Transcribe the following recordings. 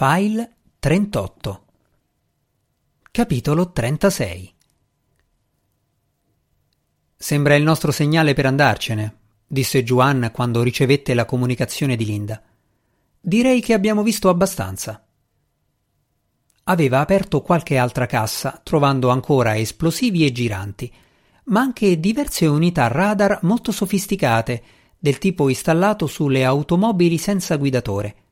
File 38 Capitolo 36 Sembra il nostro segnale per andarcene, disse Juan quando ricevette la comunicazione di Linda. Direi che abbiamo visto abbastanza. Aveva aperto qualche altra cassa, trovando ancora esplosivi e giranti, ma anche diverse unità radar molto sofisticate, del tipo installato sulle automobili senza guidatore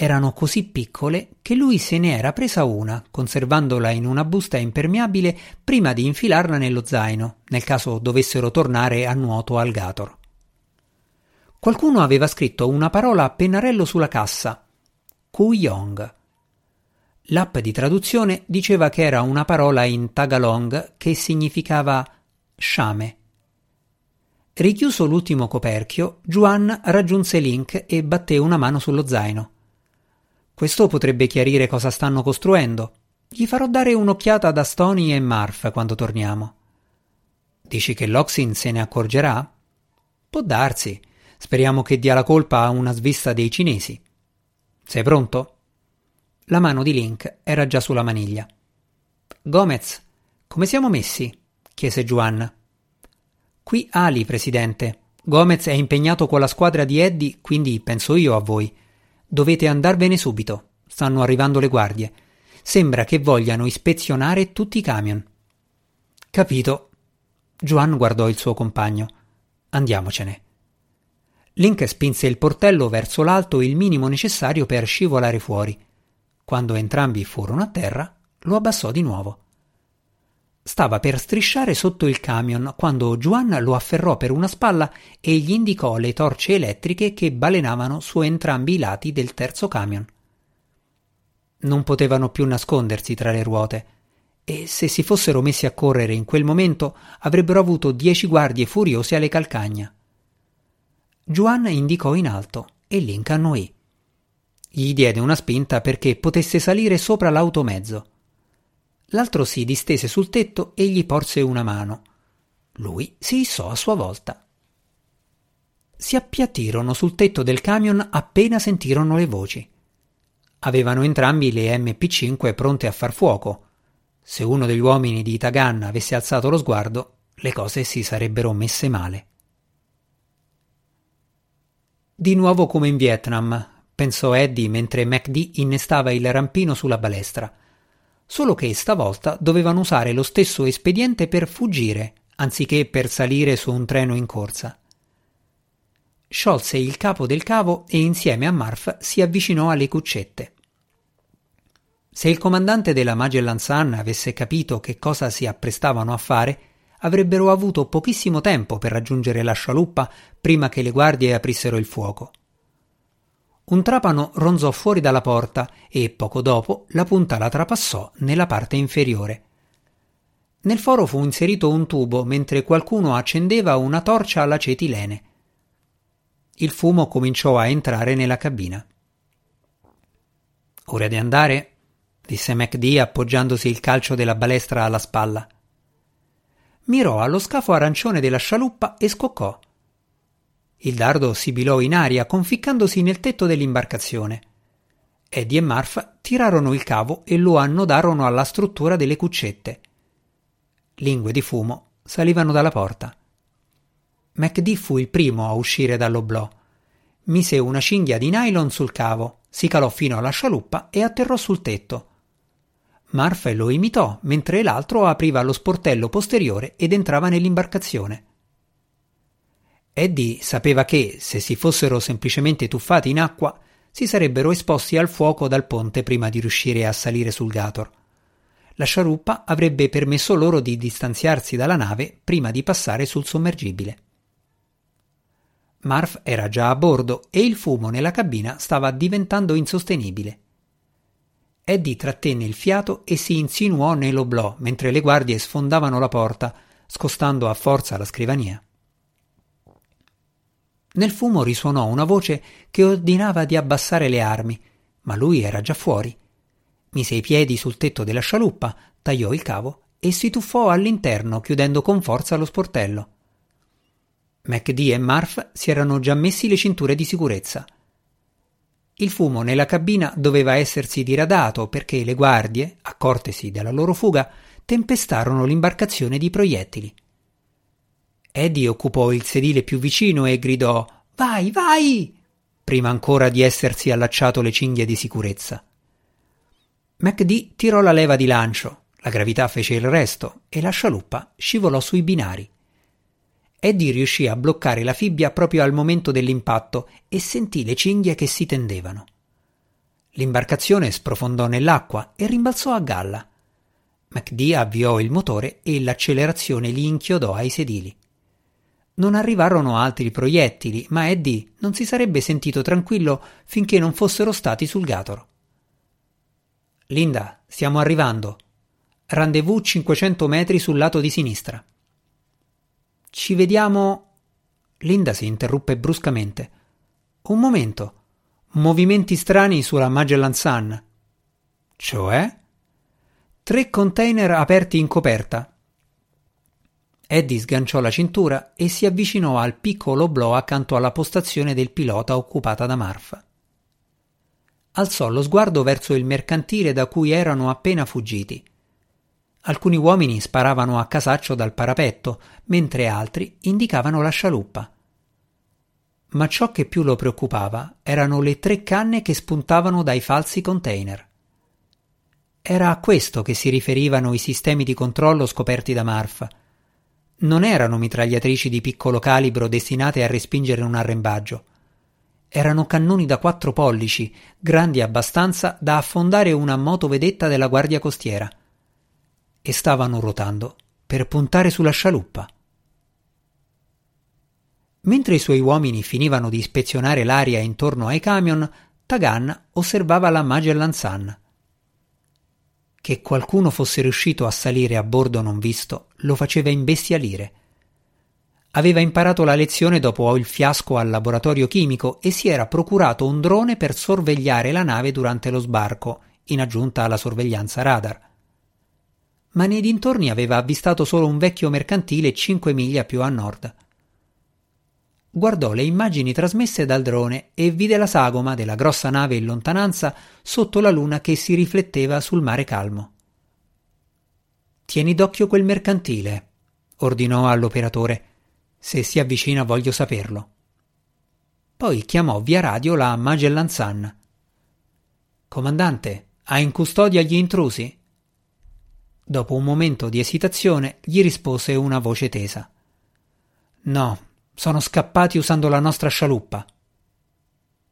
erano così piccole che lui se ne era presa una, conservandola in una busta impermeabile prima di infilarla nello zaino, nel caso dovessero tornare a nuoto al Gator. Qualcuno aveva scritto una parola a pennarello sulla cassa. Kuyong. L'app di traduzione diceva che era una parola in tagalong che significava sciame. Richiuso l'ultimo coperchio, Juan raggiunse Link e batté una mano sullo zaino. Questo potrebbe chiarire cosa stanno costruendo. Gli farò dare un'occhiata da Stony e Marf quando torniamo. Dici che Loxin se ne accorgerà? Può darsi. Speriamo che dia la colpa a una svista dei cinesi. Sei pronto? La mano di Link era già sulla maniglia. Gomez, come siamo messi? chiese Juan. Qui Ali, presidente. Gomez è impegnato con la squadra di Eddie, quindi penso io a voi. Dovete andarvene subito. Stanno arrivando le guardie. Sembra che vogliano ispezionare tutti i camion. Capito. Juan guardò il suo compagno. Andiamocene. Link spinse il portello verso l'alto il minimo necessario per scivolare fuori. Quando entrambi furono a terra, lo abbassò di nuovo. Stava per strisciare sotto il camion quando Juan lo afferrò per una spalla e gli indicò le torce elettriche che balenavano su entrambi i lati del terzo camion. Non potevano più nascondersi tra le ruote e se si fossero messi a correre in quel momento avrebbero avuto dieci guardie furiose alle calcagna. Juan indicò in alto e Link. Gli diede una spinta perché potesse salire sopra l'automezzo. L'altro si distese sul tetto e gli porse una mano. Lui si issò a sua volta. Si appiattirono sul tetto del camion appena sentirono le voci. Avevano entrambi le MP5 pronte a far fuoco. Se uno degli uomini di Itagan avesse alzato lo sguardo, le cose si sarebbero messe male. Di nuovo come in Vietnam, pensò Eddie mentre MacD innestava il rampino sulla balestra solo che stavolta dovevano usare lo stesso espediente per fuggire, anziché per salire su un treno in corsa. Sciolse il capo del cavo e insieme a Marf si avvicinò alle cuccette. Se il comandante della Magellan Sun avesse capito che cosa si apprestavano a fare, avrebbero avuto pochissimo tempo per raggiungere la scialuppa prima che le guardie aprissero il fuoco. Un trapano ronzò fuori dalla porta e poco dopo la punta la trapassò nella parte inferiore. Nel foro fu inserito un tubo mentre qualcuno accendeva una torcia all'acetilene. Il fumo cominciò a entrare nella cabina. Ora di andare? disse MacD appoggiandosi il calcio della balestra alla spalla. Mirò allo scafo arancione della scialuppa e scoccò. Il dardo sibilò in aria, conficcandosi nel tetto dell'imbarcazione. Eddie e Marf tirarono il cavo e lo annodarono alla struttura delle cuccette. Lingue di fumo salivano dalla porta. MacD fu il primo a uscire dall'oblò. Mise una cinghia di nylon sul cavo, si calò fino alla scialuppa e atterrò sul tetto. Marf lo imitò mentre l'altro apriva lo sportello posteriore ed entrava nell'imbarcazione. Eddie sapeva che, se si fossero semplicemente tuffati in acqua, si sarebbero esposti al fuoco dal ponte prima di riuscire a salire sul Gator. La sciaruppa avrebbe permesso loro di distanziarsi dalla nave prima di passare sul sommergibile. Marf era già a bordo e il fumo nella cabina stava diventando insostenibile. Eddie trattenne il fiato e si insinuò nell'oblò mentre le guardie sfondavano la porta, scostando a forza la scrivania. Nel fumo risuonò una voce che ordinava di abbassare le armi, ma lui era già fuori. Mise i piedi sul tetto della scialuppa, tagliò il cavo e si tuffò all'interno, chiudendo con forza lo sportello. MacD e Marf si erano già messi le cinture di sicurezza. Il fumo nella cabina doveva essersi diradato perché le guardie, accortesi della loro fuga, tempestarono l'imbarcazione di proiettili. Eddie occupò il sedile più vicino e gridò Vai, vai! prima ancora di essersi allacciato le cinghie di sicurezza. MacD tirò la leva di lancio, la gravità fece il resto e la scialuppa scivolò sui binari. Eddie riuscì a bloccare la fibbia proprio al momento dell'impatto e sentì le cinghie che si tendevano. L'imbarcazione sprofondò nell'acqua e rimbalzò a galla. MacD avviò il motore e l'accelerazione li inchiodò ai sedili. Non arrivarono altri proiettili, ma Eddie non si sarebbe sentito tranquillo finché non fossero stati sul Gatoro. Linda, stiamo arrivando. Rendezvous 500 metri sul lato di sinistra. Ci vediamo. Linda si interruppe bruscamente. Un momento. Movimenti strani sulla Magellan Sun. Cioè? Tre container aperti in coperta. Eddie sganciò la cintura e si avvicinò al piccolo oblò accanto alla postazione del pilota occupata da Marfa. Alzò lo sguardo verso il mercantile da cui erano appena fuggiti. Alcuni uomini sparavano a casaccio dal parapetto, mentre altri indicavano la scialuppa. Ma ciò che più lo preoccupava erano le tre canne che spuntavano dai falsi container. Era a questo che si riferivano i sistemi di controllo scoperti da Marfa. Non erano mitragliatrici di piccolo calibro destinate a respingere un arrembaggio. Erano cannoni da quattro pollici, grandi abbastanza da affondare una motovedetta della guardia costiera e stavano ruotando per puntare sulla scialuppa. Mentre i suoi uomini finivano di ispezionare l'aria intorno ai camion, Tagan osservava la Magellan Sun. Che qualcuno fosse riuscito a salire a bordo non visto lo faceva imbestialire. Aveva imparato la lezione dopo il fiasco al laboratorio chimico e si era procurato un drone per sorvegliare la nave durante lo sbarco, in aggiunta alla sorveglianza radar ma nei dintorni aveva avvistato solo un vecchio mercantile cinque miglia più a nord. Guardò le immagini trasmesse dal drone e vide la sagoma della grossa nave in lontananza sotto la luna che si rifletteva sul mare calmo. Tieni d'occhio quel mercantile, ordinò all'operatore. Se si avvicina voglio saperlo. Poi chiamò via radio la Magellan Sun. Comandante, ha in custodia gli intrusi? Dopo un momento di esitazione gli rispose una voce tesa. No, sono scappati usando la nostra scialuppa.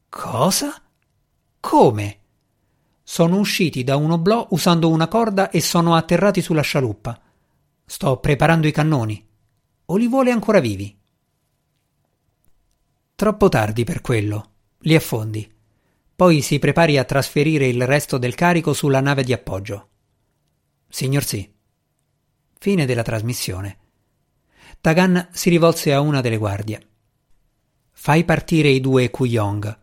Cosa? Come? Sono usciti da un oblò usando una corda e sono atterrati sulla scialuppa. Sto preparando i cannoni. O li vuole ancora vivi? Troppo tardi per quello. Li affondi. Poi si prepari a trasferire il resto del carico sulla nave di appoggio. Signor sì. Fine della trasmissione. Tagan si rivolse a una delle guardie. Fai partire i due Kuyong.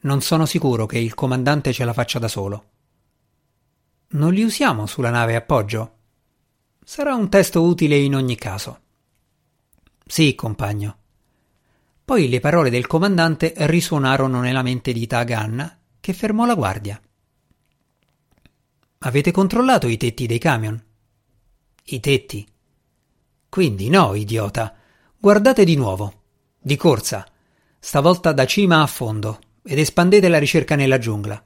Non sono sicuro che il comandante ce la faccia da solo. Non li usiamo sulla nave appoggio? Sarà un testo utile in ogni caso. Sì, compagno. Poi le parole del comandante risuonarono nella mente di Tagan, che fermò la guardia. Avete controllato i tetti dei camion? I tetti? Quindi no, idiota. Guardate di nuovo. Di corsa. Stavolta da cima a fondo. Ed espandete la ricerca nella giungla.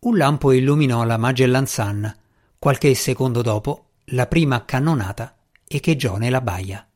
Un lampo illuminò la Magellan Sun. Qualche secondo dopo, la prima cannonata echeggiò nella baia.